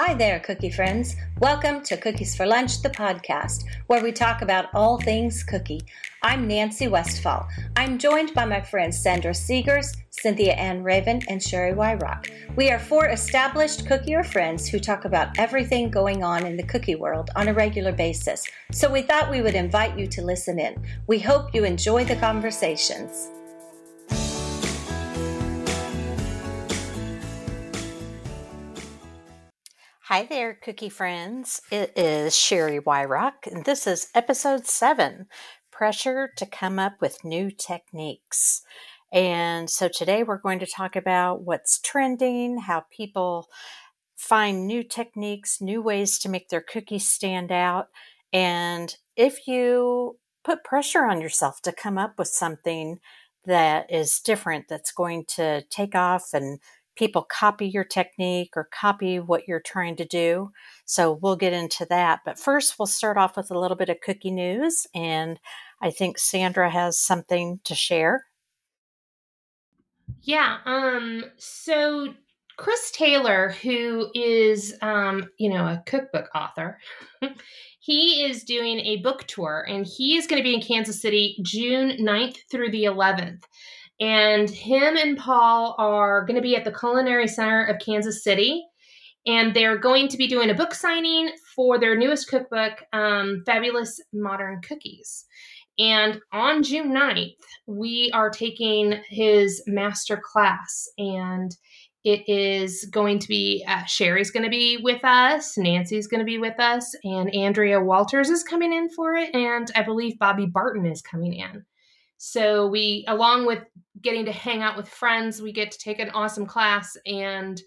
Hi there, cookie friends. Welcome to Cookies for Lunch, the podcast, where we talk about all things cookie. I'm Nancy Westfall. I'm joined by my friends Sandra Segers, Cynthia Ann Raven, and Shari Weyrauch. We are four established cookier friends who talk about everything going on in the cookie world on a regular basis. So we thought we would invite you to listen in. We hope you enjoy the conversations. Hi there, cookie friends. It is Shari Weyrauch, and this is episode seven Pressure to Come Up with New Techniques. And so today we're going to talk about what's trending, how people find new techniques, new ways to make their cookies stand out. And if you put pressure on yourself to come up with something that is different, that's going to take off and people copy your technique or copy what you're trying to do. So we'll get into that. But first, we'll start off with a little bit of cookie news. And I think Sandra has something to share. Yeah. Um, so Chris Taylor, who is, um, you know, a cookbook author, he is doing a book tour and he is going to be in Kansas City June 9th through the 11th. And him and Paul are going to be at the Culinary Center of Kansas City. And they're going to be doing a book signing for their newest cookbook, um, Fabulous Modern Cookies. And on June 9th, we are taking his master class. And it is going to be, uh, Shari's going to be with us, Nancy's going to be with us, and Andrea Walters is coming in for it. And I believe Bobby Barton is coming in. So we, along with getting to hang out with friends, we get to take an awesome class and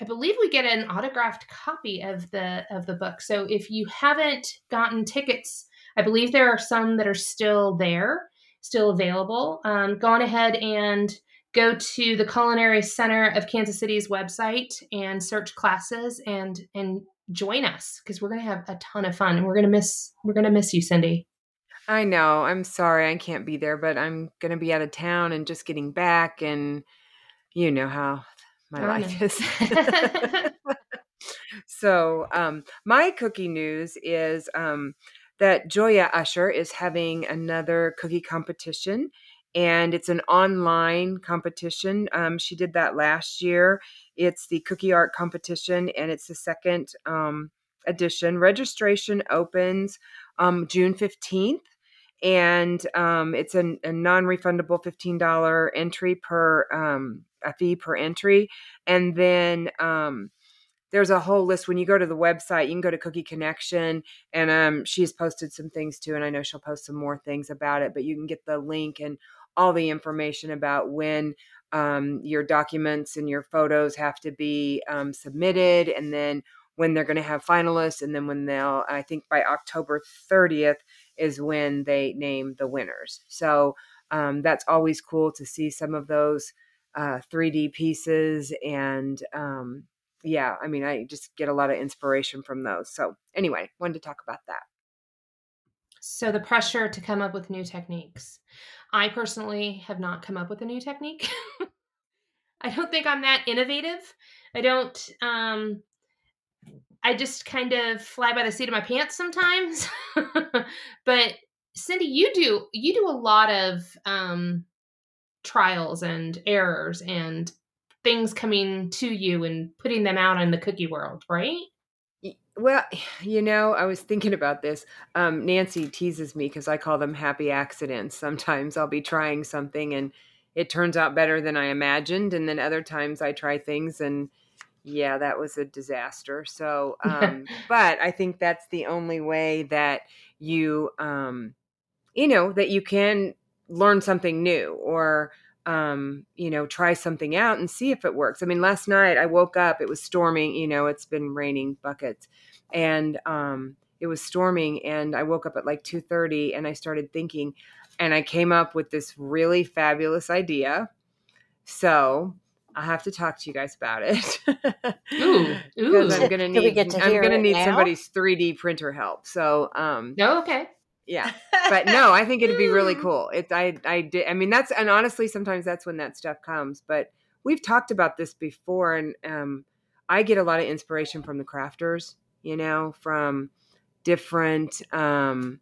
I believe we get an autographed copy of the of the book. So if you haven't gotten tickets, I believe there are some that are still there, still available. Um, go on ahead and go to the Culinary Center of Kansas City's website and search classes and and join us because we're gonna have a ton of fun and we're gonna miss we're gonna miss you, Cindy. I know. I'm sorry I can't be there, but I'm going to be out of town and just getting back and you know how my life is. so, um my cookie news is um that Julia Usher is having another cookie competition and it's an online competition. Um, she did that last year. It's the cookie art competition and it's the second um, edition. Registration opens um, June 15th and um, it's a, a, non-refundable $15 entry per um, a fee per entry. And then um, there's a whole list when you go to the website you can go to cookie connection and um, she's posted some things too and i know she'll post some more things about it but you can get the link and all the information about when um, your documents and your photos have to be um, submitted and then when they're going to have finalists and then when they'll i think by october 30th is when they name the winners. So um, that's always cool to see some of those uh, 3D pieces. And um, yeah, I mean, I just get a lot of inspiration from those. So anyway, wanted to talk about that. So the pressure to come up with new techniques. I personally have not come up with a new technique. I don't think I'm that innovative. I don't um I just kind of fly by the seat of my pants sometimes. but Cindy, you do you do a lot of um, trials and errors and things coming to you and putting them out in the cookie world, right? Well, you know, I was thinking about this. Um, Nancy teases me because I call them happy accidents. Sometimes I'll be trying something and it turns out better than I imagined, and then other times I try things and yeah, that was a disaster. So, um, but I think that's the only way that you, um, you know, that you can learn something new or, um, you know, try something out and see if it works. I mean, last night I woke up, it was storming, you know, it's been raining buckets and, um, it was storming and I woke up at like 2:30 and I started thinking and I came up with this really fabulous idea. So, I'll have to talk to you guys about it. ooh, ooh. I'm gonna need to I'm gonna need now? somebody's 3D printer help. So um Oh, okay. Yeah. But no, I think it'd be really cool. It's I I did I mean that's and honestly sometimes that's when that stuff comes. But we've talked about this before and um I get a lot of inspiration from the crafters, you know, from different um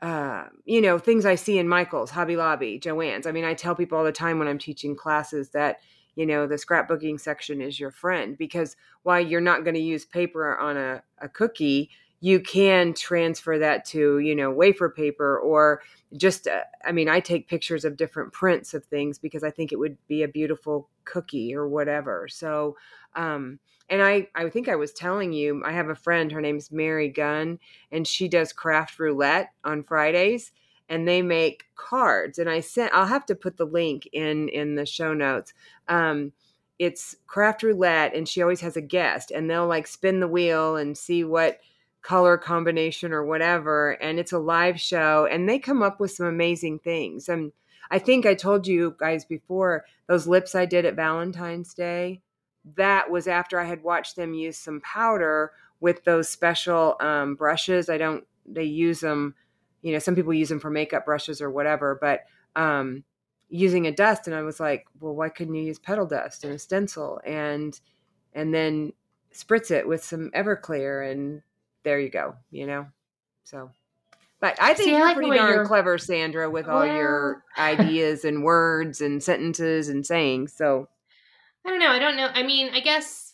uh, you know, things I see in Michael's, Hobby Lobby, Joann's. I mean, I tell people all the time when I'm teaching classes that, you know, the scrapbooking section is your friend because while you're not going to use paper on a, a cookie, you can transfer that to, you know, wafer paper or just, uh, I mean, I take pictures of different prints of things because I think it would be a beautiful cookie or whatever. So, um, and I, I think I was telling you, I have a friend, her name's Mary Gunn, and she does craft roulette on Fridays and they make cards. And I sent, I'll have to put the link in, in the show notes. Um, it's craft roulette and she always has a guest and they'll like spin the wheel and see what color combination or whatever. And it's a live show and they come up with some amazing things. And I think I told you guys before those lips I did at Valentine's Day that was after I had watched them use some powder with those special um, brushes. I don't, they use them, you know, some people use them for makeup brushes or whatever, but um, using a dust. And I was like, well, why couldn't you use petal dust and a stencil and, and then spritz it with some Everclear and there you go, you know? So, but I think See, you're like pretty darn you're... clever, Sandra, with all well... your ideas and words and sentences and sayings. So, I don't know. I don't know. I mean, I guess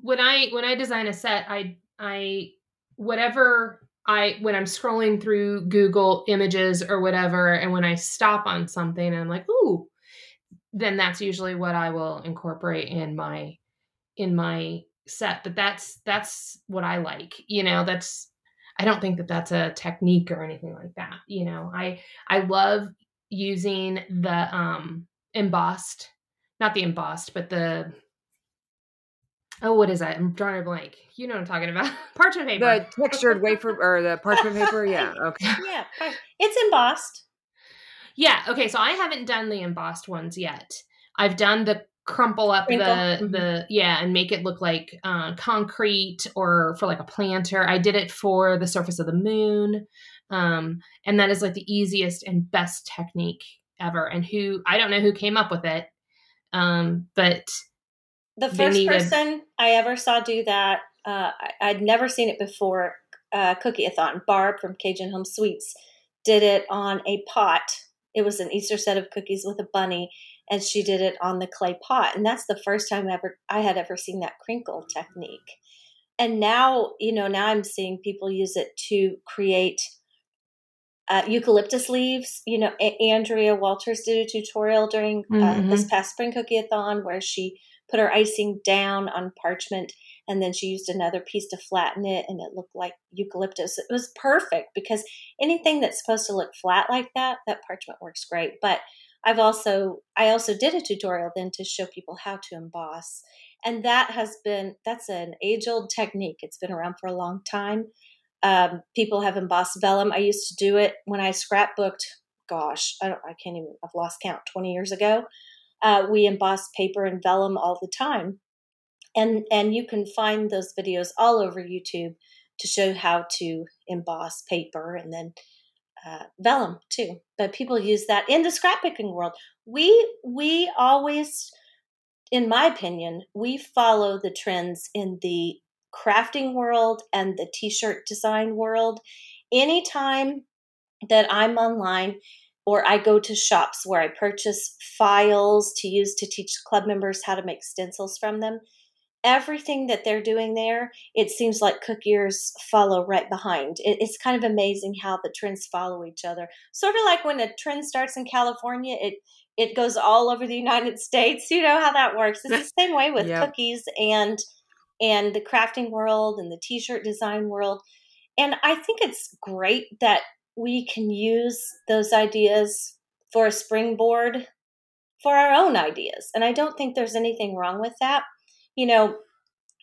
when I when I design a set, I I whatever I when I'm scrolling through Google Images or whatever, and when I stop on something, and I'm like, ooh, then that's usually what I will incorporate in my in my set. But that's that's what I like. You know, that's I don't think that that's a technique or anything like that. You know, I I love using the um embossed not the embossed, but the oh, what is that? I'm drawing a blank. You know what I'm talking about? parchment paper. The textured wafer or the parchment paper. Yeah. Okay. Yeah, it's embossed. Yeah. Okay. So I haven't done the embossed ones yet. I've done the crumple up Crinkle. the mm-hmm. the yeah and make it look like uh, concrete or for like a planter. I did it for the surface of the moon, um, and that is like the easiest and best technique ever. And who I don't know who came up with it, um, but the first person I ever saw do that, uh, I, would never seen it before. Uh, Cookie-a-thon. Barb from Cajun Home Sweets did it on a pot. It was an Easter set of cookies with a bunny, and she did it on the clay pot. And that's the first time ever I had ever seen that crinkle technique. And now, you know, now I'm seeing people use it to create uh, eucalyptus leaves. You know, a- Andrea Walters did a tutorial during uh, mm-hmm. this past spring cookie-a-thon where she put her icing down on parchment and then she used another piece to flatten it and it looked like eucalyptus. It was perfect because anything that's supposed to look flat like that, that parchment works great. But I've also I also did a tutorial then to show people how to emboss. And that has been that's an age-old technique. It's been around for a long time. Um, people have embossed vellum. I used to do it when I scrapbooked. Gosh, I don't. I can't even. I've lost count. Twenty years ago, uh, we emboss paper and vellum all the time, and and you can find those videos all over YouTube to show how to emboss paper and then uh, vellum too. But people use that in the scrapbooking world. We we always, in my opinion, we follow the trends in the crafting world and the t-shirt design world anytime that i'm online or i go to shops where i purchase files to use to teach club members how to make stencils from them. Everything that they're doing there it seems like cookiers follow right behind. It, it's kind of amazing how the trends follow each other. Sort of like when a trend starts in california it it goes all over the united states. You know how that works. It's the same way with yep. cookies and and the crafting world and the t-shirt design world. And i think it's great that we can use those ideas for a springboard for our own ideas and i don't think there's anything wrong with that. You know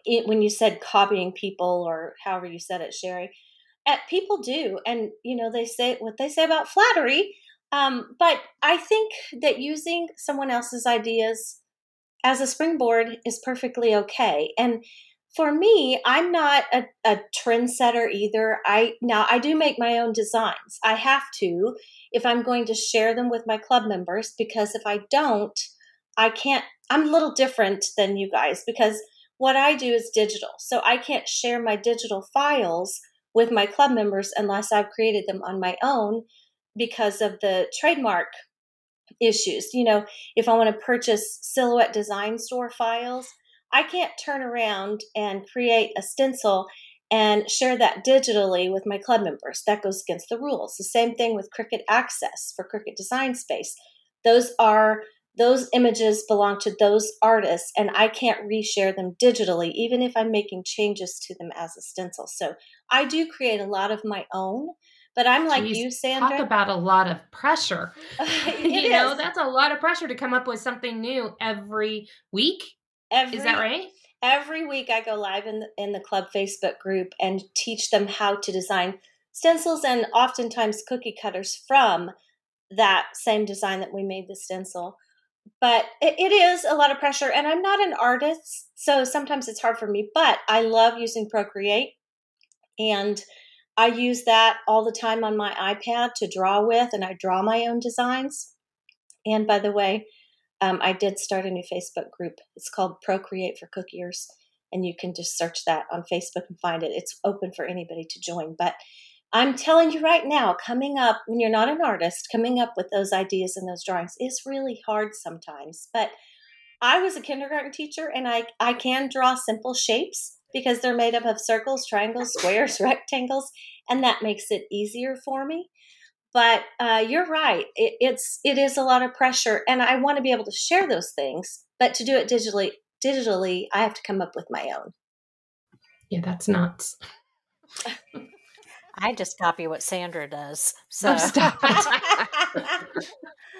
it, when you said copying people or however you said it Shari at, eh, people do and you know they say what they say about flattery um, but i think that using someone else's ideas as a springboard is perfectly okay and for me, I'm not a, a trendsetter either. I now I do make my own designs. I have to if I'm going to share them with my club members because if I don't, I can't, I'm a little different than you guys because what I do is digital. So I can't share my digital files with my club members unless I've created them on my own because of the trademark issues. You know, if I want to purchase silhouette design store files, I can't turn around and create a stencil and share that digitally with my club members. That goes against the rules. The same thing with Cricut Access for Cricut Design Space. Those are those images belong to those artists and I can't reshare them digitally even if I'm making changes to them as a stencil. So I do create a lot of my own but I'm like Jeez, you, Sandra. Talk about a lot of pressure. you is. know, that's a lot of pressure to come up with something new every week. Every, is that right? Every week I go live in the, in the club Facebook group and teach them how to design stencils and oftentimes cookie cutters from that same design that we made the stencil. But it, it is a lot of pressure, and I'm not an artist, so sometimes it's hard for me. But I love using Procreate, and I use that all the time on my iPad to draw with, and I draw my own designs. And by the way, um, I did start a new Facebook group. It's called Procreate for Cookiers, and you can just search that on Facebook and find it. It's open for anybody to join. But I'm telling you right now, coming up when you're not an artist, coming up with those ideas and those drawings is really hard sometimes. But I was a kindergarten teacher, and I I can draw simple shapes because they're made up of circles, triangles, squares, rectangles, and that makes it easier for me. But uh, you're right; it, it's it is a lot of pressure, and I want to be able to share those things. But to do it digitally, digitally, I have to come up with my own. Yeah, that's nuts. I just copy what Sandra does. So oh,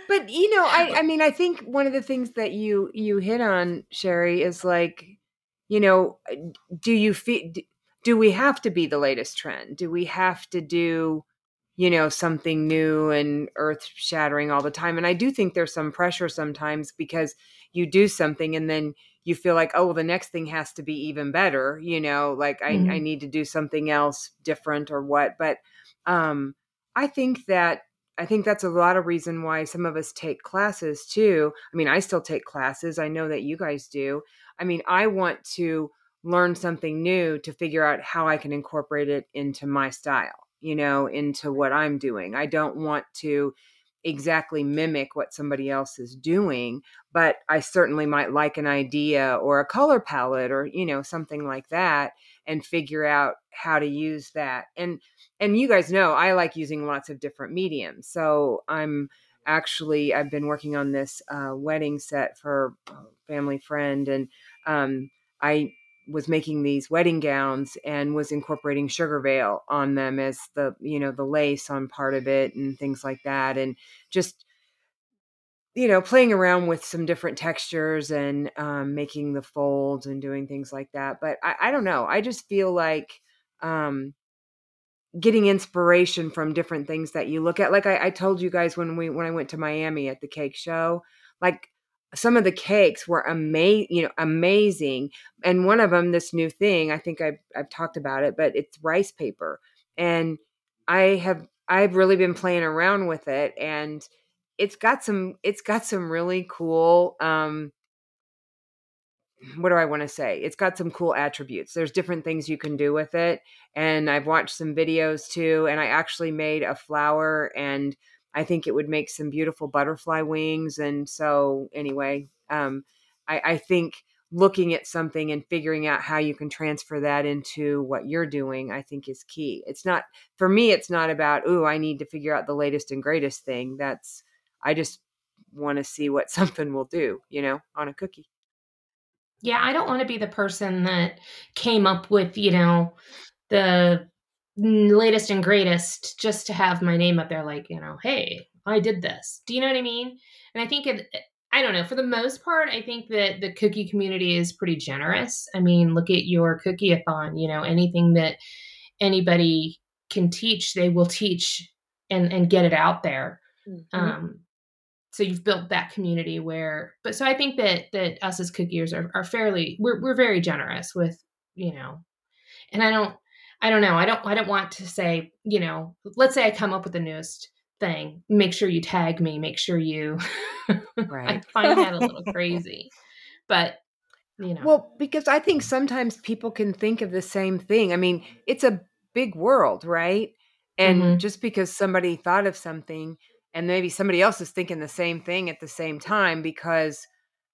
but you know, I I mean, I think one of the things that you you hit on, Shari, is like you know, uh, do you feel, do we have to be the latest trend? Do we have to do, you know, something new and earth shattering all the time? And I do think there's some pressure sometimes because you do something and then you feel like, oh, well, the next thing has to be even better, you know, like I, mm-hmm. I need to do something else different or what. But um, I think that I think that's a lot of reason why some of us take classes too. I mean, I still take classes. I know that you guys do. I mean, I want to learn something new to figure out how I can incorporate it into my style, you know, into what I'm doing. I don't want to exactly mimic what somebody else is doing, but I certainly might like an idea or a color palette or, you know, something like that and figure out how to use that. And and you guys know I like using lots of different mediums. So I'm actually I've been working on this uh, wedding set for a family friend, and um, I was making these wedding gowns and was incorporating sugar veil on them as the you know the lace on part of it and things like that, and just you know playing around with some different textures and um, making the folds and doing things like that. But I, I don't know. I just feel like um, getting inspiration from different things that you look at. Like I, I told you guys when we when I went to Miami at the cake show, like some of the cakes were amazing, you know, amazing. And one of them, this new thing, I think I've, I've talked about it, but it's rice paper. And I have, I've really been playing around with it and it's got some, it's got some really cool, um, what do I want to say? It's got some cool attributes. There's different things you can do with it. And I've watched some videos too. And I actually made a flower and I think it would make some beautiful butterfly wings. And so, anyway, um, I, I think looking at something and figuring out how you can transfer that into what you're doing, I think is key. It's not, for me, it's not about, oh, I need to figure out the latest and greatest thing. That's, I just want to see what something will do, you know, on a cookie. Yeah, I don't want to be the person that came up with, you know, the latest and greatest just to have my name up there like, you know, hey, I did this. Do you know what I mean? And I think it I don't know, for the most part, I think that the cookie community is pretty generous. I mean, look at your cookie-a-thon, you know, anything that anybody can teach, they will teach and and get it out there. Mm-hmm. Um so you've built that community where but so i think that that us as cookiers are, are fairly we're, we're very generous with you know and i don't i don't know i don't i don't want to say you know let's say i come up with the newest thing. Make sure you tag me. Make sure you. Right. I find that a little crazy, but you know. Well, because I think sometimes people can think of the same thing. I mean, it's a big world, right? And mm-hmm. just because somebody thought of something and maybe somebody else is thinking the same thing at the same time because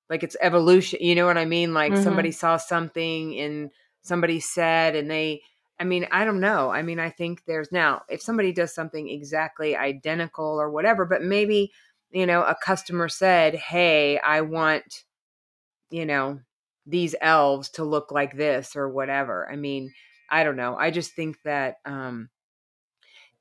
like it's evolution, you know what I mean? Like mm-hmm. somebody saw something and somebody said and they I mean, I don't know. I mean, I think there's now if somebody does something exactly identical or whatever, but maybe, you know, a customer said, "Hey, I want, you know, these elves to look like this or whatever." I mean, I don't know. I just think that um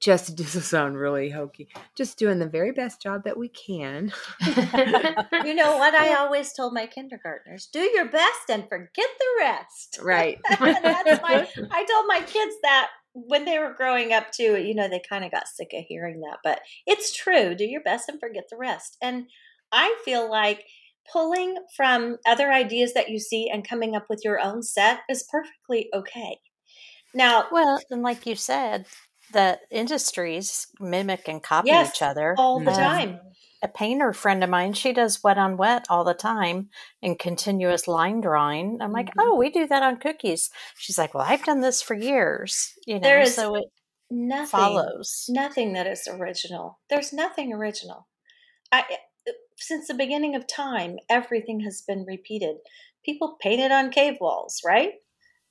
just to sound really hokey, just doing the very best job that we can. you know what I always told my kindergartners: do your best and forget the rest. Right. that's my. I told my kids that when they were growing up too. You know, they kind of got sick of hearing that, but it's true. Do your best and forget the rest. And I feel like pulling from other ideas that you see and coming up with your own set is perfectly okay. Now, well, and like you said, the industries mimic and copy yes, each other all the um, time. A painter friend of mine, she does wet on wet all the time and continuous line drawing. I'm like, mm-hmm. oh, we do that on cookies. She's like, well, I've done this for years. You know, there is so it nothing, follows. Nothing that is original. There's nothing original. I since the beginning of time, everything has been repeated. People painted on cave walls, right?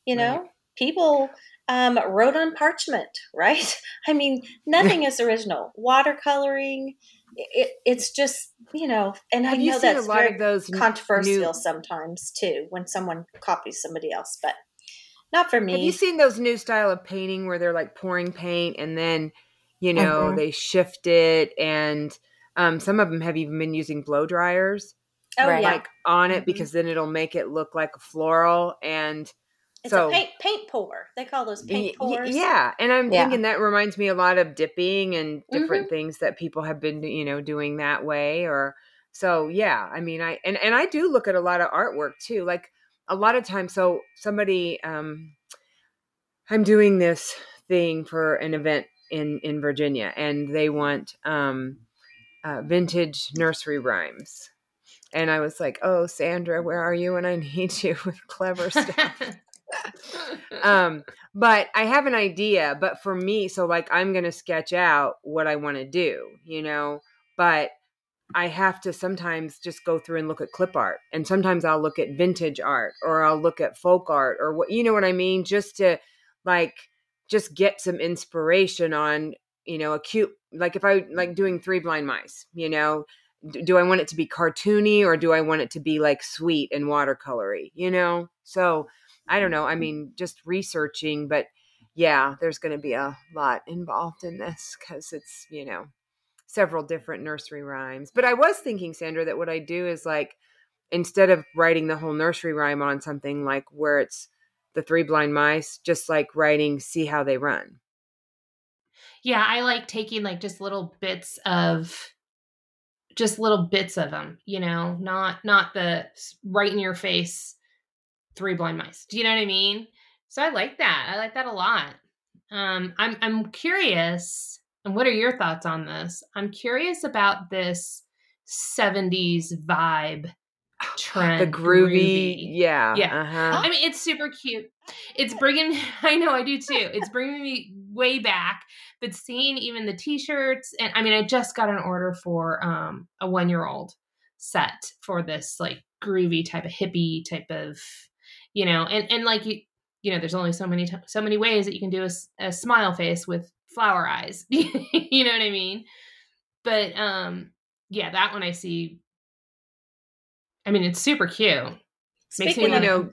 You know, right. people um, wrote on parchment, right? I mean, nothing is original. Watercoloring, it, it's just you know, and Have I know that's a lot of those controversial new... sometimes too when someone copies somebody else, but not for me. Have you seen those new style of painting where they're like pouring paint and then you know mm-hmm. they shift it and um, some of them have even been using blow dryers. Oh, right. like on it mm-hmm. because then it'll make it look like a floral and it's so, a paint paint pour. They call those paint pours. Yeah, and I'm yeah. thinking that reminds me a lot of dipping and different mm-hmm. things that people have been, you know, doing that way. Or so, yeah. I mean, I and and I do look at a lot of artwork too. Like a lot of times, so somebody, um, I'm doing this thing for an event in in Virginia, and they want um, uh, vintage nursery rhymes. And I was like, "Oh, Sandra, where are you? And I need you with clever stuff." um, but I have an idea. But for me, so like I'm gonna sketch out what I want to do, you know. But I have to sometimes just go through and look at clip art, and sometimes I'll look at vintage art, or I'll look at folk art, or what you know what I mean, just to like just get some inspiration on you know a cute like if I like doing three blind mice, you know. Do I want it to be cartoony or do I want it to be like sweet and watercolory? You know, so I don't know. I mean, just researching, but yeah, there's going to be a lot involved in this because it's, you know, several different nursery rhymes. But I was thinking, Sandra, that what I do is like, instead of writing the whole nursery rhyme on something like where it's the three blind mice, just like writing, see how they run. Yeah, I like taking like just little bits of just little bits of them, you know, not not the right in your face three blind mice. Do you know what I mean? So I like that. I like that a lot. Um, I'm I'm curious, and what are your thoughts on this? I'm curious about this 70s vibe trend. The groovy, groovy. yeah, yeah. Uh-huh. I mean, it's super cute. It's bringing. I know, I do too. It's bringing me way back. But seeing even the t-shirts, and I mean, I just got an order for um, a one-year-old set for this like groovy type of hippie type of you know and and like you you know there's only so many t- so many ways that you can do a, a smile face with flower eyes. You know what i mean? But um yeah that one i see. I mean it's super cute. Speaking Makes me, you know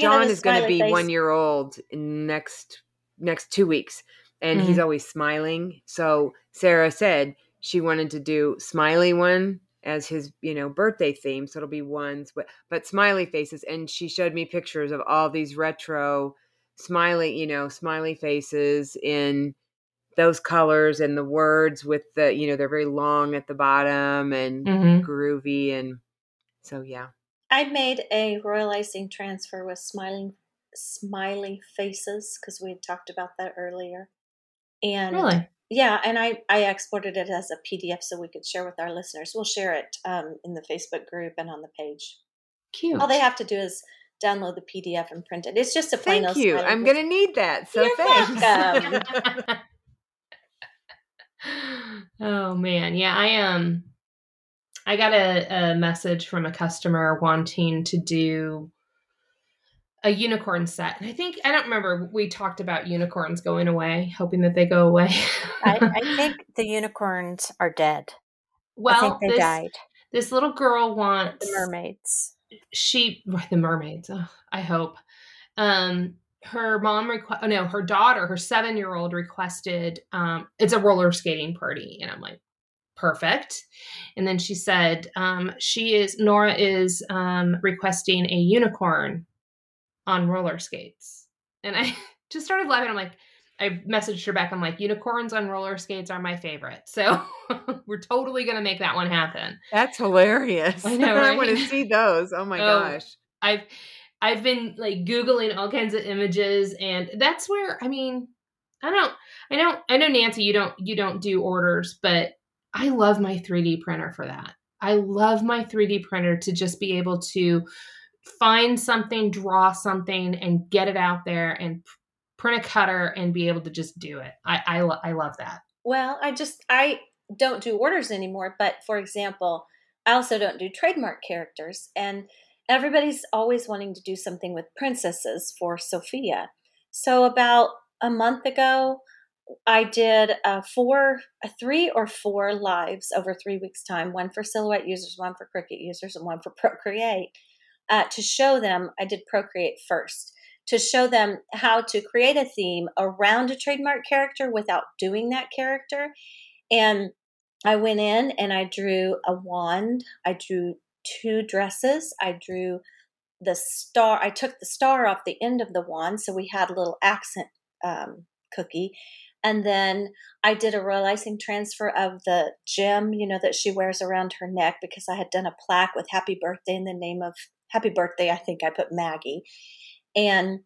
John is going to be face. one year old next next two weeks and mm-hmm. he's always smiling. So sarah said she wanted to do smiley one as his you know birthday theme so it'll be ones but but smiley faces and she showed me pictures of all these retro smiley you know smiley faces in those colors and the words with the you know they're very long at the bottom and mm-hmm. groovy and so yeah i made a royal icing transfer with smiling smiley faces because we had talked about that earlier and really yeah, and I I exported it as a PDF so we could share with our listeners. We'll share it um, in the Facebook group and on the page. Cute. All they have to do is download the PDF and print it. It's just a plain. Thank you. I'm going to need that. So You're thanks. oh man, yeah, I um, I got a, a message from a customer wanting to do a unicorn set. And I think I don't remember we talked about unicorns going away, hoping that they go away. I, I, think the unicorns are dead. Well, they this, died. This little girl wants the mermaids. She the mermaids. Oh, I hope. Um, her mom request. Oh, no, her daughter, her seven year old requested. Um, it's a roller skating party, and I'm like, perfect. And then she said, um, she is Nora is um requesting a unicorn on roller skates. And I just started laughing. I'm like, I messaged her back. I'm like, unicorns on roller skates are my favorite. So we're totally going to make that one happen. That's hilarious. I know. Right? I want to see those. Oh my oh, gosh. I've, I've been like Googling all kinds of images and that's where, I mean, I don't, I don't, I know Nancy, you don't, you don't do orders, but I love my 3D printer for that. I love my 3D printer to just be able to find something, draw something, and get it out there and print a cutter and be able to just do it. I I, I love that. Well, I just I don't do orders anymore, but for example, I also don't do trademark characters and everybody's always wanting to do something with princesses for Sophia. So about a month ago, I did a four, a three or four lives over three weeks' time. One for Silhouette users, one for Cricut users, and one for Procreate uh, to show them, I did Procreate first, to show them how to create a theme around a trademark character without doing that character. And I went in and I drew a wand, I drew two dresses, I drew the star, I took the star off the end of the wand, so we had a little accent um, cookie. And then I did a royal icing transfer of the gem, you know, that she wears around her neck because I had done a plaque with happy birthday in the name of happy birthday, I think I put Maggie. And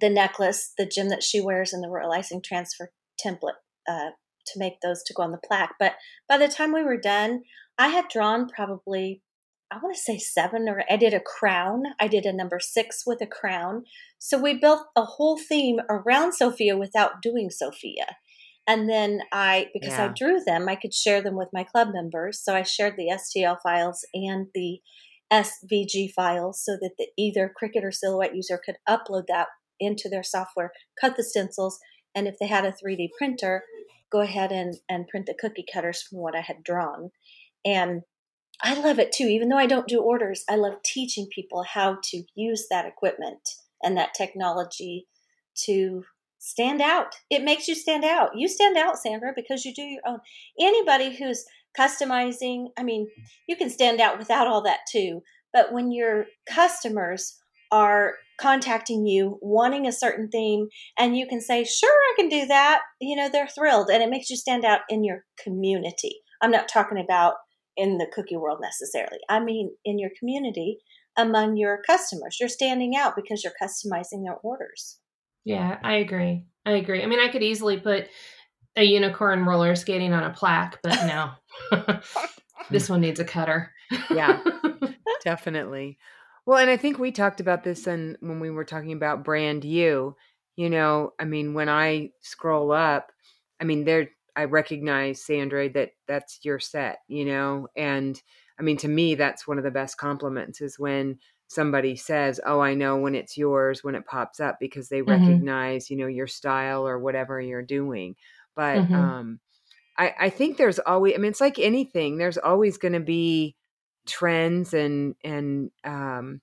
the necklace, the gem that she wears and the royal icing transfer template uh, to make those to go on the plaque. But by the time we were done, I had drawn probably, I want to say seven, or I did a crown. I did a number six with a crown. So we built a whole theme around Sophia without doing Sophia. And then I, because yeah. I drew them, I could share them with my club members. So I shared the STL files and the SVG files so that the, either Cricut or Silhouette user could upload that into their software, cut the stencils, and if they had a 3D printer, go ahead and, and print the cookie cutters from what I had drawn. And I love it too. Even though I don't do orders, I love teaching people how to use that equipment and that technology to stand out. It makes you stand out. You stand out, Sandra, because you do your own. Anybody who's customizing, I mean, you can stand out without all that too. But when your customers are contacting you wanting a certain theme and you can say, sure, I can do that, you know, they're thrilled and it makes you stand out in your community. I'm not talking about in the cookie world necessarily. I mean, in your community among your customers. You're standing out because you're customizing their orders. Yeah, I agree. I agree. I mean, I could easily put a unicorn roller skating on a plaque, but no. this one needs a cutter. yeah, definitely. Well, and I think we talked about this and when we were talking about brand you, you know, I mean, when I scroll up, I mean, there I recognize Sandra that that's your set, you know, and I mean, to me, that's one of the best compliments is when somebody says, "Oh, I know when it's yours when it pops up because they mm-hmm. recognize, you know, your style or whatever you're doing." But mm-hmm. um, I, I think there's always, I mean, it's like anything. There's always going to be trends and and um,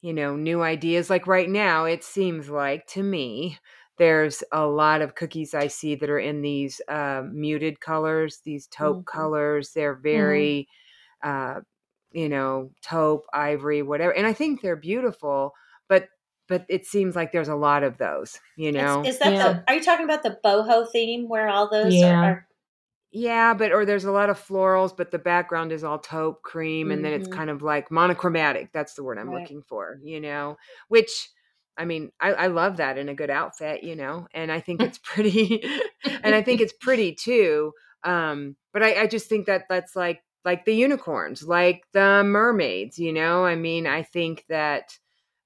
you know new ideas. Like right now, it seems like to me there's a lot of cookies I see that are in these uh, muted colors, these taupe mm-hmm. colors. They're mm-hmm. very, mm-hmm. uh, you know, taupe, ivory, whatever, and I think they're beautiful. But but it seems like there's a lot of those, you know. Is, is that yeah. the? Are you talking about the boho theme where all those yeah. are, Yeah, but or there's a lot of florals, but the background is all taupe cream, mm-hmm. and then it's mm-hmm. kind of like monochromatic. That's the word I'm right. looking for, you know. Which I mean, I, I love that in a good outfit, you know, and I think it's pretty, and I think it's pretty too. Um, but I, I just think that that's like like the unicorns, like the mermaids, you know. I mean, I think that,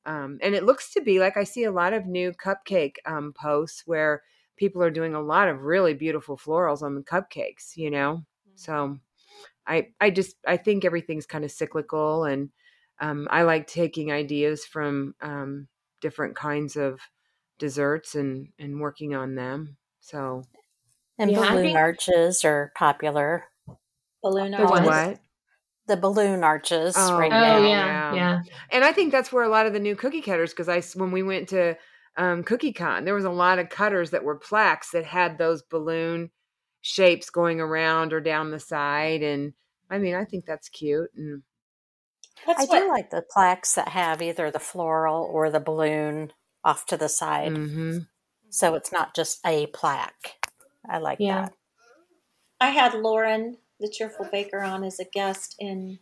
um, and it looks to be like I see a lot of new cupcake um, posts where people are doing a lot of really beautiful florals on the cupcakes, you know. Mm-hmm. So, I I just I think everything's kind of cyclical, and um, I like taking ideas from um, different kinds of desserts and and working on them. So and yeah, balloon think... arches are popular. Balloon arches. What? The balloon arches oh, right oh, now. Yeah, yeah. And I think that's where a lot of the new cookie cutters, because I when we went to um, Cookie Con, there was a lot of cutters that were plaques that had those balloon shapes going around or down the side, and I mean, I think that's cute. And that's I what... do like the plaques that have either the floral or the balloon off to the side. Mm-hmm. So it's not just a plaque. I like yeah. that. I had Lauren, the cheerful baker, on as a guest in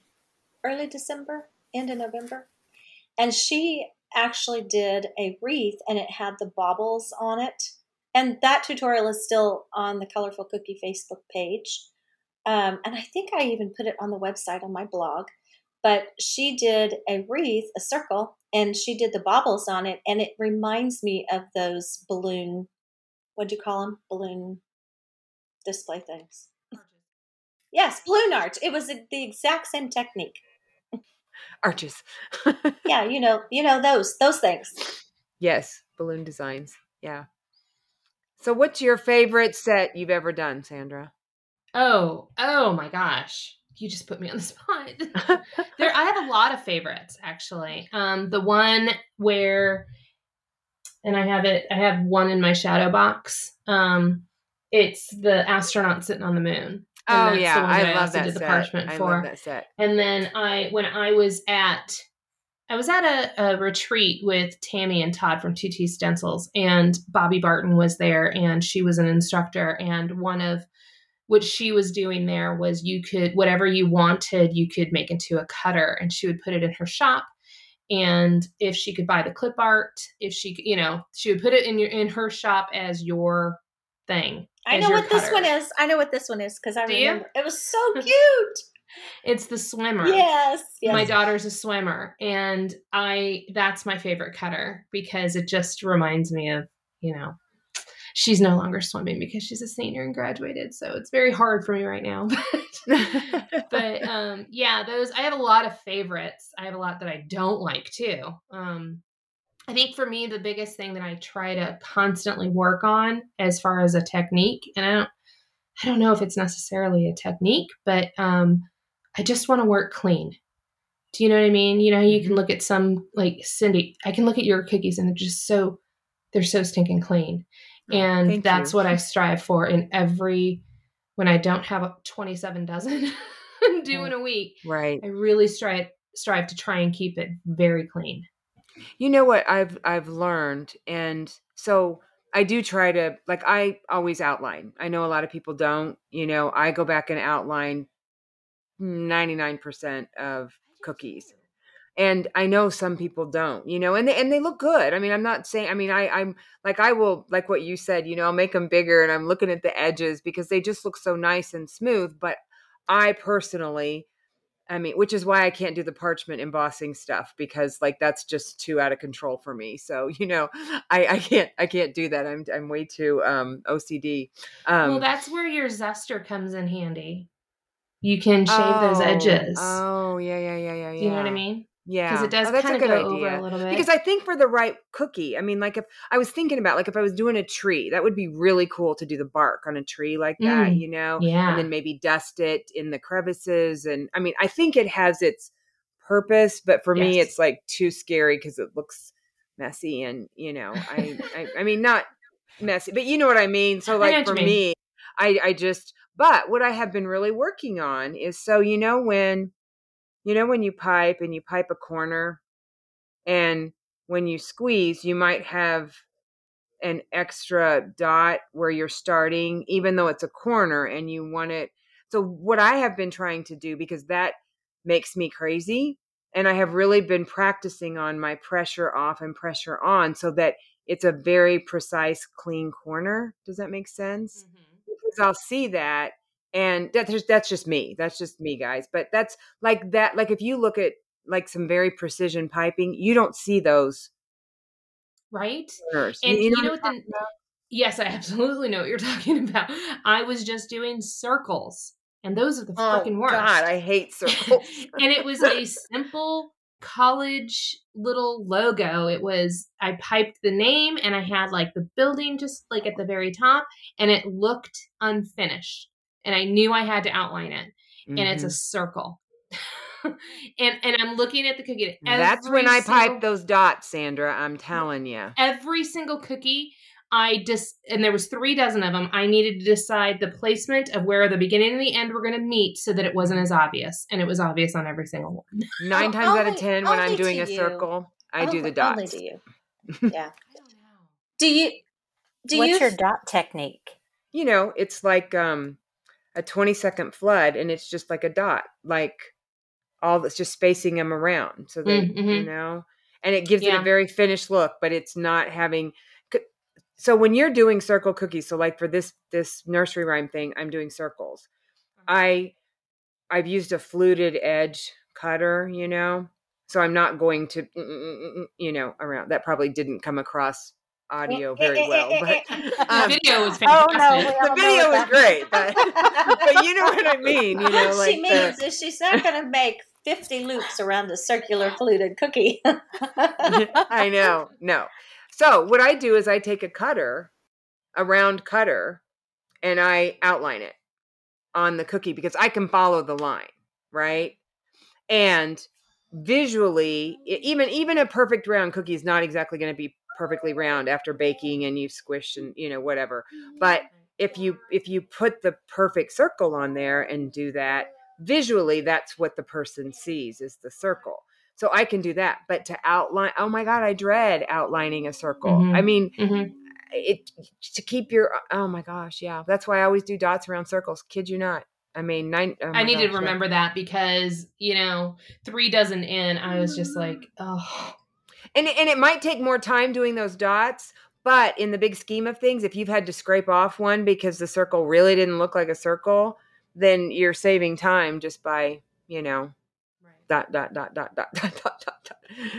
early December, end of November. And she actually did a wreath and it had the baubles on it. And that tutorial is still on the Colorful Cookie Facebook page. Um, and I think I even put it on the website on my blog. But she did a wreath, a circle, and she did the baubles on it. And it reminds me of those balloon, what do you call them? Balloon display things. Yes, balloon arch. It was the exact same technique. Arches. yeah, you know, you know those those things. Yes, balloon designs. Yeah. So, what's your favorite set you've ever done, Sandra? Oh, oh my gosh you just put me on the spot. there, I have a lot of favorites actually. Um, the one where, and I have it. I have one in my shadow box. Um, it's the astronaut sitting on the moon. Oh yeah, I, I, love that set. parchment I for. love that set. And then I, when I was at, I was at a, a retreat with Tammy and Todd from 2T Stencils, and Bobby Barton was there, and she was an instructor, and one of what she was doing there was you could whatever you wanted you could make into a cutter and she would put it in her shop and if she could buy the clip art if she you know she would put it in your in her shop as your thing i know what cutter. this one is i know what this one is because i Do remember you? it was so cute it's the swimmer yes, yes my daughter's a swimmer and i that's my favorite cutter because it just reminds me of you know she's no longer swimming because she's a senior and graduated. So it's very hard for me right now. But, but um, yeah, those I have a lot of favorites. I have a lot that I don't like too. Um, I think for me, the biggest thing that I try to constantly work on as far as a technique, and I don't, I don't know if it's necessarily a technique, but um, I just want to work clean. Do you know what I mean? You know, you can mm-hmm. look at some like Cindy. I can look at your cookies, and they're just so they're so stinking clean. Oh, and Thank that's you. what I strive for in every when I don't have 27 dozen due in a week. Right. I really strive strive to try and keep it very clean. You know what I've I've learned and so I do try to like I always outline. I know a lot of people don't, you know, I go back and outline 99% of cookies and i know some people don't you know and they and they look good i mean i'm not saying i mean i i'm like i will like what you said you know i'll make them bigger and i'm looking at the edges because they just look so nice and smooth but i personally i mean which is why i can't do the parchment embossing stuff because like that's just too out of control for me so you know i i can't i can't do that i'm i'm way too um ocd um well that's where your zester comes in handy you can shave oh, those edges. Oh, yeah, yeah, yeah, yeah, yeah. You know what I mean? Yeah, because it does oh, that's kind a good of go idea. over a little bit. Because I think for the right cookie, I mean, like if I was thinking about like if I was doing a tree, that would be really cool to do the bark on a tree like that, mm, you know, yeah, and then maybe dust it in the crevices. And I mean, I think it has its purpose, but for yes. me, it's like too scary because it looks messy, and you know, I, I, I mean, not messy, but you know what I mean. So like for me, I, I just, but what I have been really working on is so you know when you know when you pipe and you pipe a corner and when you squeeze you might have an extra dot where you're starting even though it's a corner and you want it so what i have been trying to do because that makes me crazy and I have really been practicing on my pressure off and pressure on so that it's a very precise, clean corner. Does that make sense? Mm-hmm. Because I'll see that, and that's that's just me. That's just me, guys. But that's like that. Like if you look at like some very precision piping, you don't see those, right? Corners. And you know, you know what the Yes, I absolutely know what you're talking about. I was just doing circles, and those are the oh, fucking worst. God, I hate circles. and it was a simple college little logo. It was I piped the name and I had like the building just like at the very top and it looked unfinished. And I knew I had to outline it. Mm-hmm. And it's a mm-hmm. circle. and and I'm looking at the cookie. That's when I pipe those dots, Sandra. I'm telling you. Every single cookie I just and there was three dozen of them. I needed to decide the placement of where the beginning and the end were going to meet so that it wasn't as obvious, and it was obvious on every single one. Nine times only, out of ten, when I'm doing a you. circle, I only, do the dots. Only do you? Yeah. do you? Do What's you, your dot technique? You know, it's like um a 20 second flood, and it's just like a dot, like all that's just spacing them around, so that mm-hmm. you know, and it gives yeah. it a very finished look, but it's not having so when you're doing circle cookies so like for this this nursery rhyme thing i'm doing circles mm-hmm. i i've used a fluted edge cutter you know so i'm not going to mm, mm, mm, you know around that probably didn't come across audio very well but um, the video was fantastic. Oh, no, the video was great but, but you know what i mean you know what like she means the, is she's not going to make 50 loops around a circular fluted cookie i know no so what I do is I take a cutter, a round cutter, and I outline it on the cookie because I can follow the line, right? And visually, even even a perfect round cookie is not exactly going to be perfectly round after baking and you've squished and you know whatever. But if you if you put the perfect circle on there and do that visually, that's what the person sees is the circle. So I can do that. But to outline, oh my God, I dread outlining a circle. Mm-hmm. I mean, mm-hmm. it to keep your, oh my gosh, yeah. That's why I always do dots around circles. Kid you not. I mean, nine. Oh I need gosh, to remember yeah. that because, you know, three dozen in, I was just like, oh. And, and it might take more time doing those dots, but in the big scheme of things, if you've had to scrape off one because the circle really didn't look like a circle, then you're saving time just by, you know, dot dot dot dot dot dot dot dot. dot.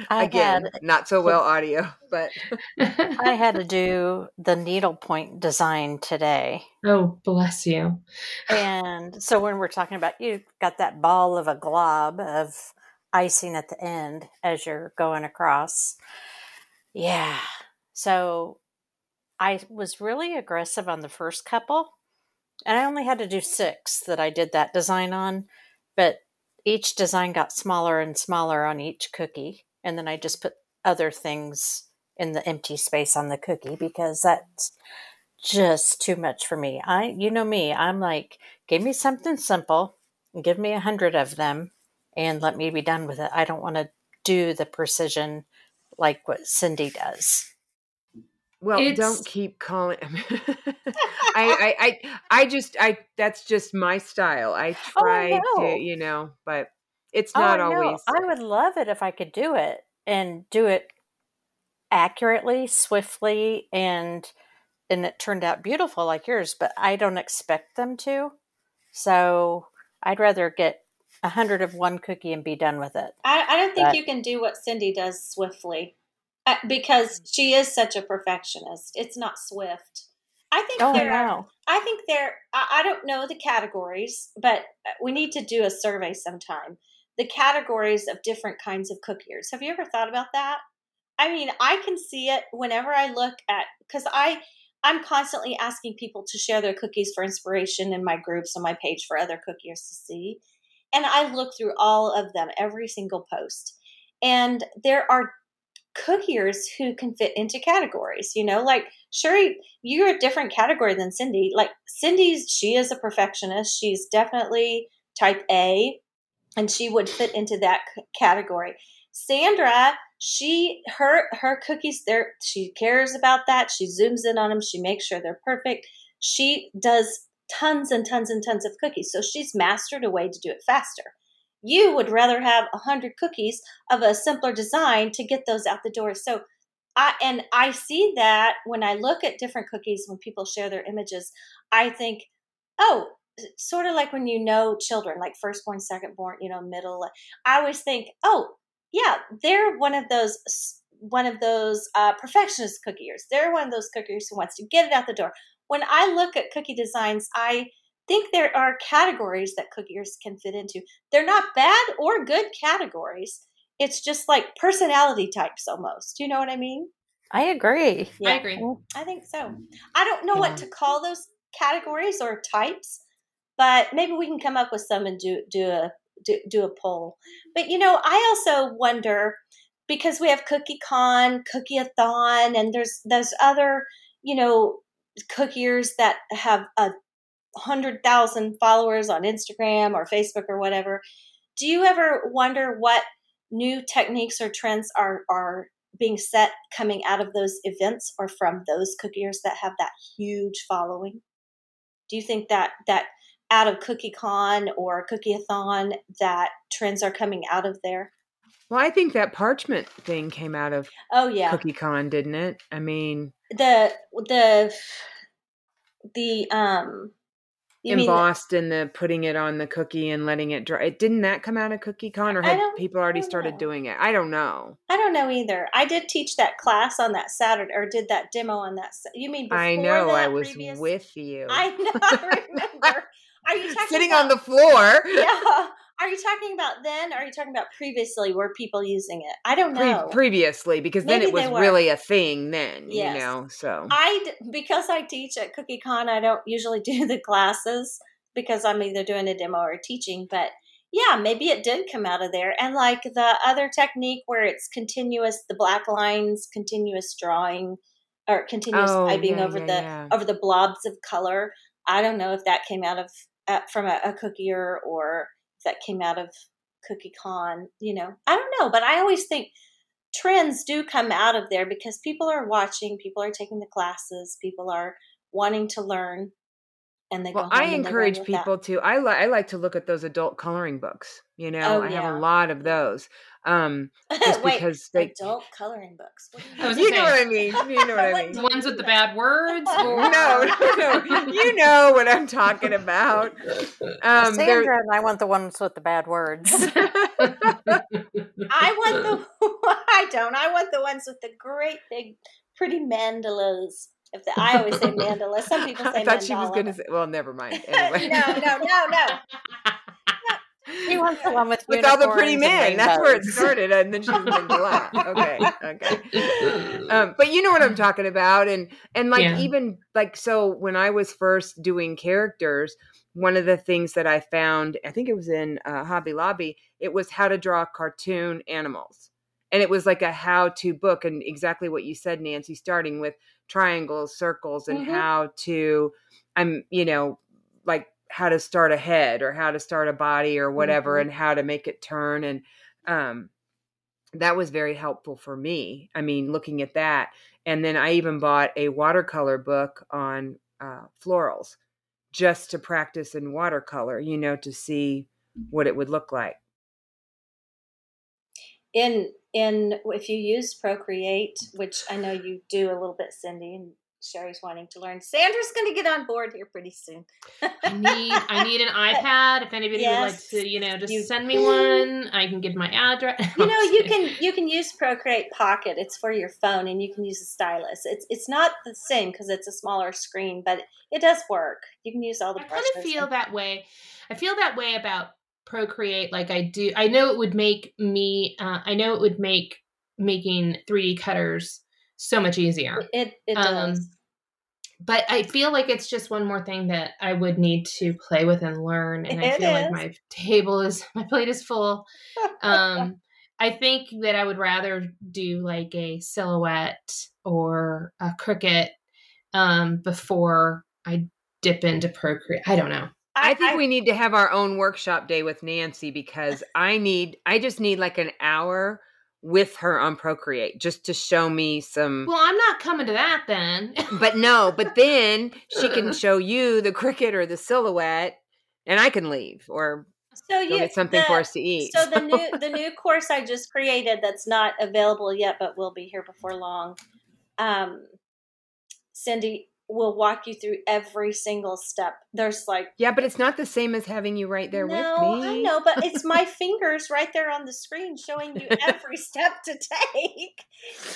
Again, had, not so well audio, but I had to do the needlepoint design today. Oh, bless you. And so when we're talking about you got that ball of a glob of icing at the end as you're going across. Yeah. So I was really aggressive on the first couple, and I only had to do six that I did that design on. But each design got smaller and smaller on each cookie. And then I just put other things in the empty space on the cookie because that's just too much for me. I, you know me, I'm like, give me something simple, give me a hundred of them, and let me be done with it. I don't want to do the precision like what Cindy does. Well, it's... don't keep calling. I, I, I, I just, I. That's just my style. I oh, try oh, to, you know, but it's oh, not oh, always. I would love it if I could do it and do it accurately, swiftly, and and it turned out beautiful like yours. But I don't expect them to, so I'd rather get a hundred of one cookie and be done with it. I, I don't think but, you can do what Cindy does swiftly because she is such a perfectionist. It's not Swift. I think oh, there. Are, I think there. I, I don't know the categories, but uh, we need to do a survey sometime. The categories of different kinds of cookiers. Have you ever thought about that? I mean, I can see it whenever I look at because I I'm constantly asking people to share their cookies for inspiration in my groups on my page for other cookiers to see. And I look through all of them, every single post. And there are cookiers who can fit into categories. You know, like Shari, you're a different category than Cindy. Like Cindy's, she is a perfectionist. She's definitely type A, and she would fit into that category. Sandra, she her her cookies there. She cares about that. She zooms in on them. She makes sure they're perfect. She does tons and tons and tons of cookies. So she's mastered a way to do it faster. you would rather have a hundred cookies of a simpler design to get those out the door. So I and I see that when I look at different cookies when people share their images, I think, oh, sort of like when you know children, like firstborn, secondborn, you know, middle. I always think, oh, yeah, they're one of those one of those uh, perfectionist cookiers. They're one of those cookiers who wants to get it out the door. When I look at cookie designs, I think there are categories that cookies can fit into. They're not bad or good categories. It's just like personality types almost. Do You know what I mean? I agree. Yeah, I agree. I think so. I don't know yeah. what to call those categories or types, but maybe we can come up with some and do do a do, do a poll. But you know, I also wonder because we have Cookie Con, Cookie-a-thon, and there's there's other you know cookiers that have a hundred thousand followers on Instagram or Facebook or whatever. Do you ever wonder what new techniques or trends are are being set coming out of those events or from those cookiers that have that huge following? Do you think that that out of CookieCon or Cookie-a-thon that trends are coming out of there? Well, I think that parchment thing came out of oh yeah CookieCon, didn't it? I mean the the the um embossed and the putting it on the cookie and letting it dry. Didn't that come out of CookieCon, or had people already started know. doing it? I don't know. I don't know either. I did teach that class on that Saturday, or did that demo on that. You mean I know I was previous? with you. I know. I remember. Are you talking sitting about, on the floor? Yeah. Are you talking about then? are you talking about previously? Were people using it? I don't know. Pre- previously, because Maybe then it was really a thing. Then yes. you know, so I because I teach at CookieCon, I don't usually do the classes because I'm either doing a demo or teaching. But yeah, maybe it did come out of there. And like the other technique where it's continuous, the black lines, continuous drawing, or continuous oh, typing yeah, over yeah, the yeah. over the blobs of color. I don't know if that came out of uh, from a, a cookier or that came out of Cookie Con. You know, I don't know, but I always think trends do come out of there because people are watching, people are taking the classes, people are wanting to learn. And they well, I encourage people that. to. I like. I like to look at those adult coloring books. You know, oh, I yeah. have a lot of those. Um, just Wait, because they adult coloring books. You, you know what I mean. You know what I mean. The ones with the bad words. Or... no, no, no. You know what I'm talking about. Um, Sandra and I want the ones with the bad words. I want the. I don't. I want the ones with the great big, pretty mandalas. If the, I always say mandala, some people say. I thought mandala. she was going to say. Well, never mind. Anyway. no, no, no, no. He wants the one with with all the pretty men. That's where it started, and then she was in July. Okay, okay. Um, but you know what I'm talking about, and and like yeah. even like so when I was first doing characters, one of the things that I found, I think it was in uh, Hobby Lobby, it was how to draw cartoon animals, and it was like a how-to book, and exactly what you said, Nancy, starting with triangles, circles, and mm-hmm. how to, I'm you know like how to start a head or how to start a body or whatever mm-hmm. and how to make it turn and um that was very helpful for me i mean looking at that and then i even bought a watercolor book on uh, florals just to practice in watercolor you know to see what it would look like in in if you use procreate which i know you do a little bit cindy and Shari's wanting to learn. Sandra's going to get on board here pretty soon. I need I need an iPad. If anybody yes. would like to, you know, just you, send me one, I can give my address. you know, you can you can use Procreate Pocket. It's for your phone, and you can use a stylus. It's it's not the same because it's a smaller screen, but it does work. You can use all the. I kind of feel that way. I feel that way about Procreate. Like I do. I know it would make me. Uh, I know it would make making 3D cutters so much easier. It it um, does. But I feel like it's just one more thing that I would need to play with and learn. And it I feel is. like my table is my plate is full. Um I think that I would rather do like a silhouette or a Cricut um before I dip into Procreate. I don't know. I, think I, we need to have our own workshop day with Nancy because I need I just need like an hour with her on Procreate just to show me some. Well, I'm not coming to that then. but no, but then she can show you the Cricut or the silhouette, and I can leave or So you get something the, for us to eat. So the new the new course I just created that's not available yet, but will be here before long. Um, Cindy, will walk you through every single step. There's like Yeah, but it's not the same as having you right there no, with me. I know, but it's my fingers right there on the screen showing you every step to take.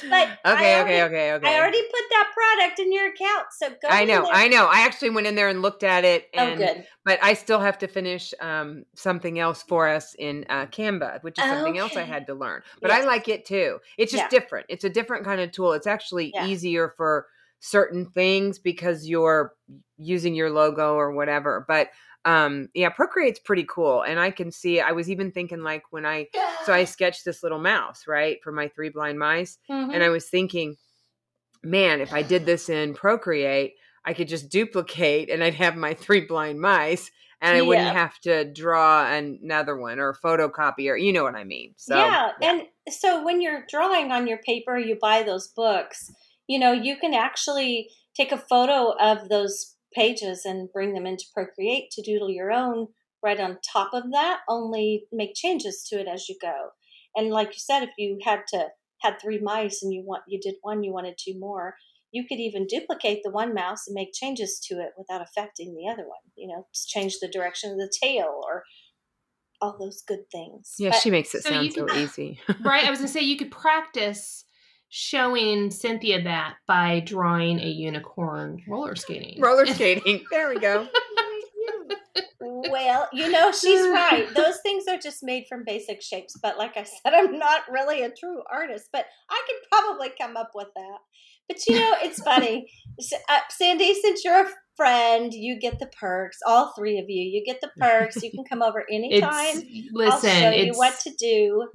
But Okay, already, okay, okay, okay. I already put that product in your account. So go I know, I know. I actually went in there and looked at it oh, and oh, good. but I still have to finish um, something else for us in uh, Canva, which is something okay. else I had to learn. But yes. I like it too. It's just yeah. different. It's a different kind of tool. It's actually yeah. easier for certain things because you're using your logo or whatever. But um yeah, Procreate's pretty cool. And I can see I was even thinking like when I so I sketched this little mouse, right, for my three blind mice. Mm-hmm. And I was thinking, man, if I did this in Procreate, I could just duplicate and I'd have my three blind mice and I yeah. wouldn't have to draw another one or photocopy or you know what I mean. So yeah. yeah. And so when you're drawing on your paper, you buy those books you know, you can actually take a photo of those pages and bring them into Procreate to doodle your own right on top of that, only make changes to it as you go. And like you said, if you had to had three mice and you want you did one, you wanted two more, you could even duplicate the one mouse and make changes to it without affecting the other one. You know, just change the direction of the tail or all those good things. Yeah, but, she makes it so sound so easy. right. I was gonna say you could practice showing Cynthia that by drawing a unicorn roller skating. Roller skating. there we go. well, you know, she's right. Those things are just made from basic shapes. But like I said, I'm not really a true artist, but I could probably come up with that. But you know, it's funny. Uh, Sandy, since you're a friend, you get the perks. All three of you, you get the perks. You can come over anytime. It's, listen, I'll show you what to do.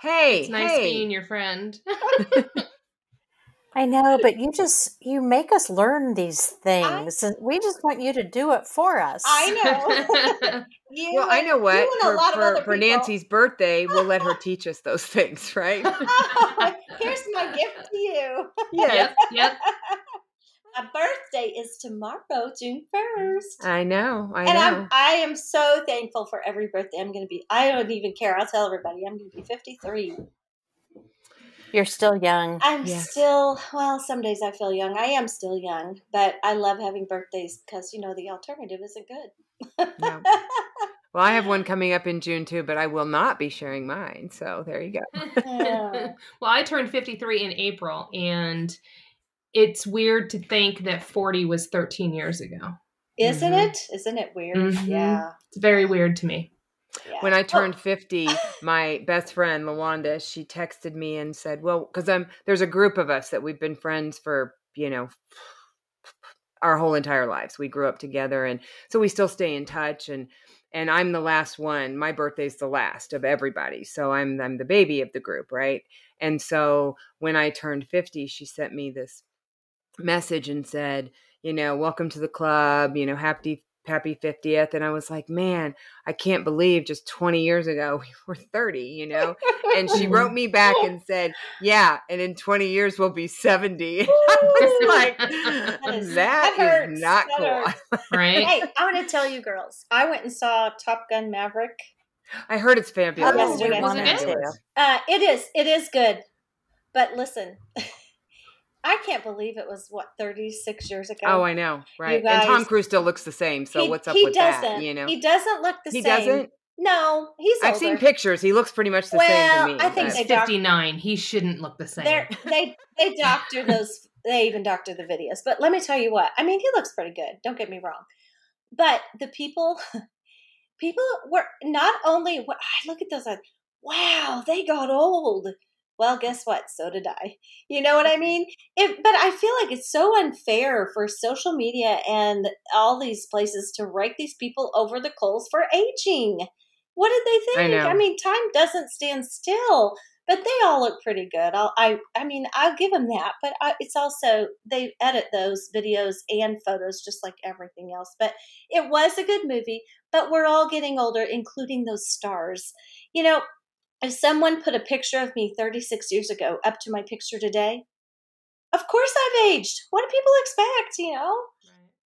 Hey, it's nice hey. being your friend. I know, but you just you make us learn these things, I, and we just want you to do it for us. I know. you, well, I know what for, for, for Nancy's birthday, we'll let her teach us those things, right? Here's my gift to you. Yes. Yep. Yep my birthday is tomorrow, June first. I know. I and know. I'm, I am so thankful for every birthday I'm going to be. I don't even care. I'll tell everybody I'm going to be 53. You're still young. I'm yes. still, well, some days I feel young. I am still young, but I love having birthdays because, you know, the alternative isn't good. no. Well, I have one coming up in June too, but I will not be sharing mine. So there you go. well, I turned 53 in April and it's weird to think that 40 was 13 years ago. Isn't mm-hmm. it? Isn't it weird? Mm-hmm. Yeah. It's very weird to me. Yeah. When I turned oh. 50, my best friend Lawanda, she texted me and said, "Well, cuz I'm there's a group of us that we've been friends for, you know, our whole entire lives. We grew up together and so we still stay in touch and and I'm the last one. My birthday's the last of everybody. So I'm I'm the baby of the group, right? And so when I turned 50, she sent me this message and said, you know, welcome to the club, you know, happy happy 50th and I was like, man, I can't believe just 20 years ago we were 30, you know. and she wrote me back and said, "Yeah, and in 20 years we'll be 70." I was like, that is, that that is not that cool. right? Hey, I want to tell you girls. I went and saw Top Gun Maverick. I heard it's fabulous. Oh, yes, it, uh, it is. It is good. But listen, I can't believe it was what 36 years ago. Oh, I know, right? Guys, and Tom Cruise still looks the same. So he, what's up with that? You know, he doesn't look the he same. He doesn't. No, he's. I've seen pictures. He looks pretty much the well, same to me. I think he's fifty nine. He shouldn't look the same. they they doctor those. They even doctor the videos. But let me tell you what. I mean, he looks pretty good. Don't get me wrong. But the people, people were not only. What I look at those. Like, wow, they got old well, guess what? So did I. You know what I mean? It, but I feel like it's so unfair for social media and all these places to rake these people over the coals for aging. What did they think? I, I mean, time doesn't stand still, but they all look pretty good. I'll, I, I mean, I'll give them that. But I, it's also they edit those videos and photos just like everything else. But it was a good movie. But we're all getting older, including those stars. You know, if someone put a picture of me 36 years ago up to my picture today, of course I've aged. What do people expect, you know?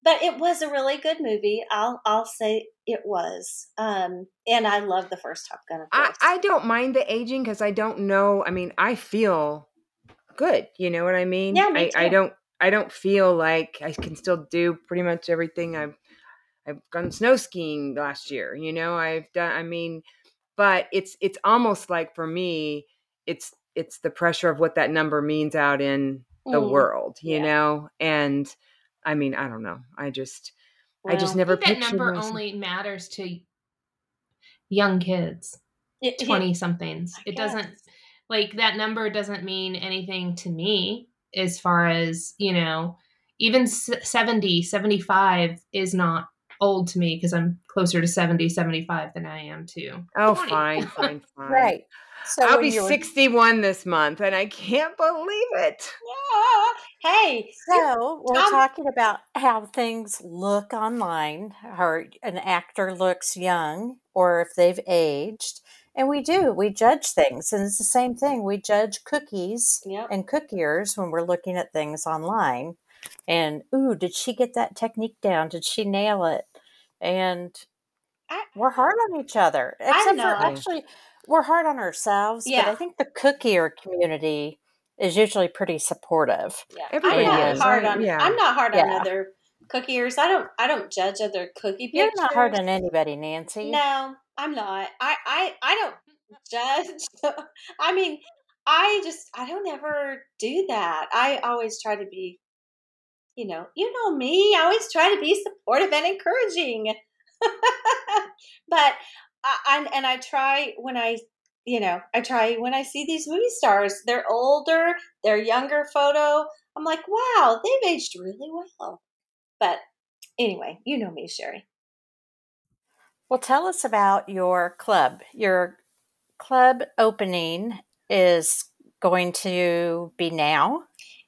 but it was a really good movie. I'll I'll say it was. Um, and I love the first Top Gun. I, I don't mind the aging because I don't know. I mean, I feel good. You know what I mean? Yeah, me I, I don't. I don't feel like I can still do pretty much everything I've. I've gone snow skiing last year. You know, I've done. I mean, but it's it's almost like for me, it's it's the pressure of what that number means out in the mm. world. You yeah. know, and I mean, I don't know. I just, well, I just never. I that number myself. only matters to young kids, twenty somethings. It doesn't like that number doesn't mean anything to me as far as you know. Even 70, 75 is not old to me because I'm closer to 70, 75 than I am to. Oh, 20. fine, fine, fine. right. So I'll be 61 this month, and I can't believe it. Yeah. Hey. So we're um, talking about how things look online, how an actor looks young, or if they've aged. And we do, we judge things. And it's the same thing. We judge cookies yep. and cookiers when we're looking at things online. And, ooh, did she get that technique down? Did she nail it? And I, we're hard on each other. Except for actually, we're hard on ourselves, yeah. but I think the cookier community is usually pretty supportive. Yeah, Everybody I'm not is. hard on. Yeah. I'm not hard yeah. on other cookiers. I don't. I don't judge other cookie pictures. You're not hard on anybody, Nancy. No, I'm not. I. I. I don't judge. I mean, I just. I don't ever do that. I always try to be. You know. You know me. I always try to be supportive and encouraging. but uh, I, and I try when I, you know, I try when I see these movie stars. They're older, they're younger photo. I'm like, wow, they've aged really well. But anyway, you know me, Shari. Well, tell us about your club. Your club opening is going to be now.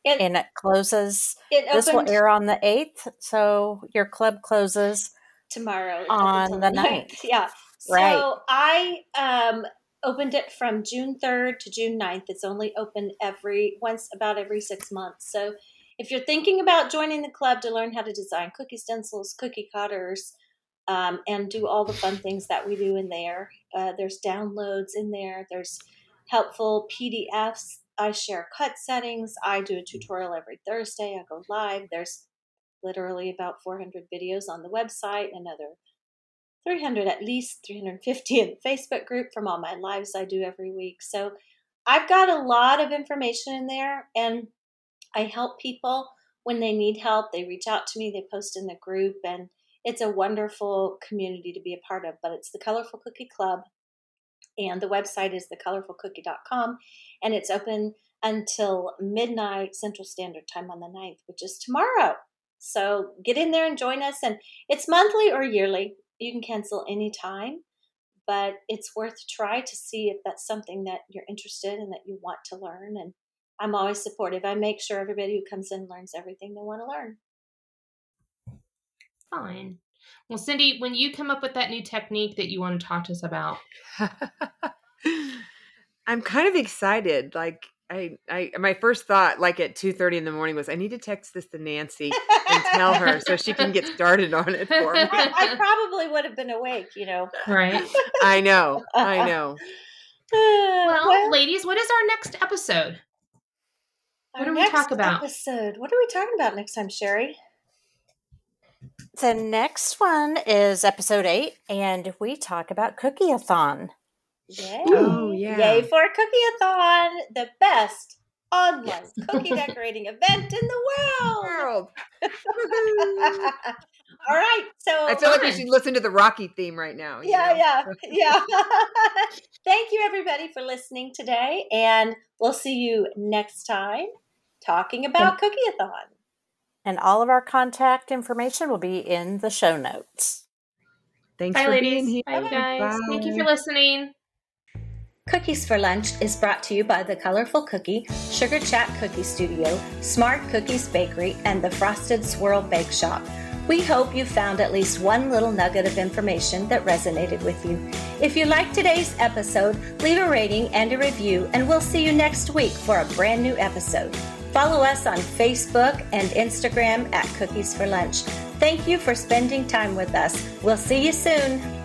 It, and it closes. It opened, this will air on the 8th. So your club closes tomorrow on the 9th. Yeah. Right. So I um, opened it from June 3rd to June 9th. It's only open every once about every six months. So if you're thinking about joining the club to learn how to design cookie stencils, cookie cutters, um, and do all the fun things that we do in there, uh, there's downloads in there. There's helpful PDFs. I share cut settings. I do a mm. tutorial every Thursday. I go live. There's literally about 400 videos on the website and other 300 at least 350 in the Facebook group from all my lives I do every week. So I've got a lot of information in there and I help people when they need help. They reach out to me, they post in the group, and it's a wonderful community to be a part of. But it's the Colorful Cookie Club, and the website is thecolorfulcookie.com, and it's open until midnight Central Standard Time on the 9th, which is tomorrow. So get in there and join us. And it's monthly or yearly. You can cancel anytime, but it's worth a try to see if that's something that you're interested in that you want to learn. And I'm always supportive. I make sure everybody who comes in learns everything they want to learn. Fine. Well, Cindy, when you come up with that new technique that you want to talk to us about, I'm kind of excited. Like I, I my first thought like at 2.30 in the morning was i need to text this to nancy and tell her so she can get started on it for me. I probably would have been awake you know. Right. I know i know. Well, well, ladies what is our next episode? What do we talk about? episode what are we talking about next time Shari the next one is episode eight and we talk about cookie-a-thon Yay. Oh, yeah. Yay for Cookie-a-thon, the best online cookie decorating event in the world. world. All right. So I feel like we should listen to the Rocky theme right now. Yeah, yeah, yeah. Thank you, everybody, for listening today. And we'll see you next time talking about Cookie-a-thon. And all of our contact information will be in the show notes. Thanks Bye, for ladies. being here. Bye, guys. Bye. Thank you for listening. Cookies for Lunch is brought to you by The Colorful Cookie, Sugar Chat Cookie Studio, Smart Cookies Bakery, and the Frosted Swirl Bake Shop. We hope you found at least one little nugget of information that resonated with you. If you liked today's episode, leave a rating and a review, and we'll see you next week for a brand new episode. Follow us on Facebook and Instagram at Cookies for Lunch. Thank you for spending time with us. We'll see you soon.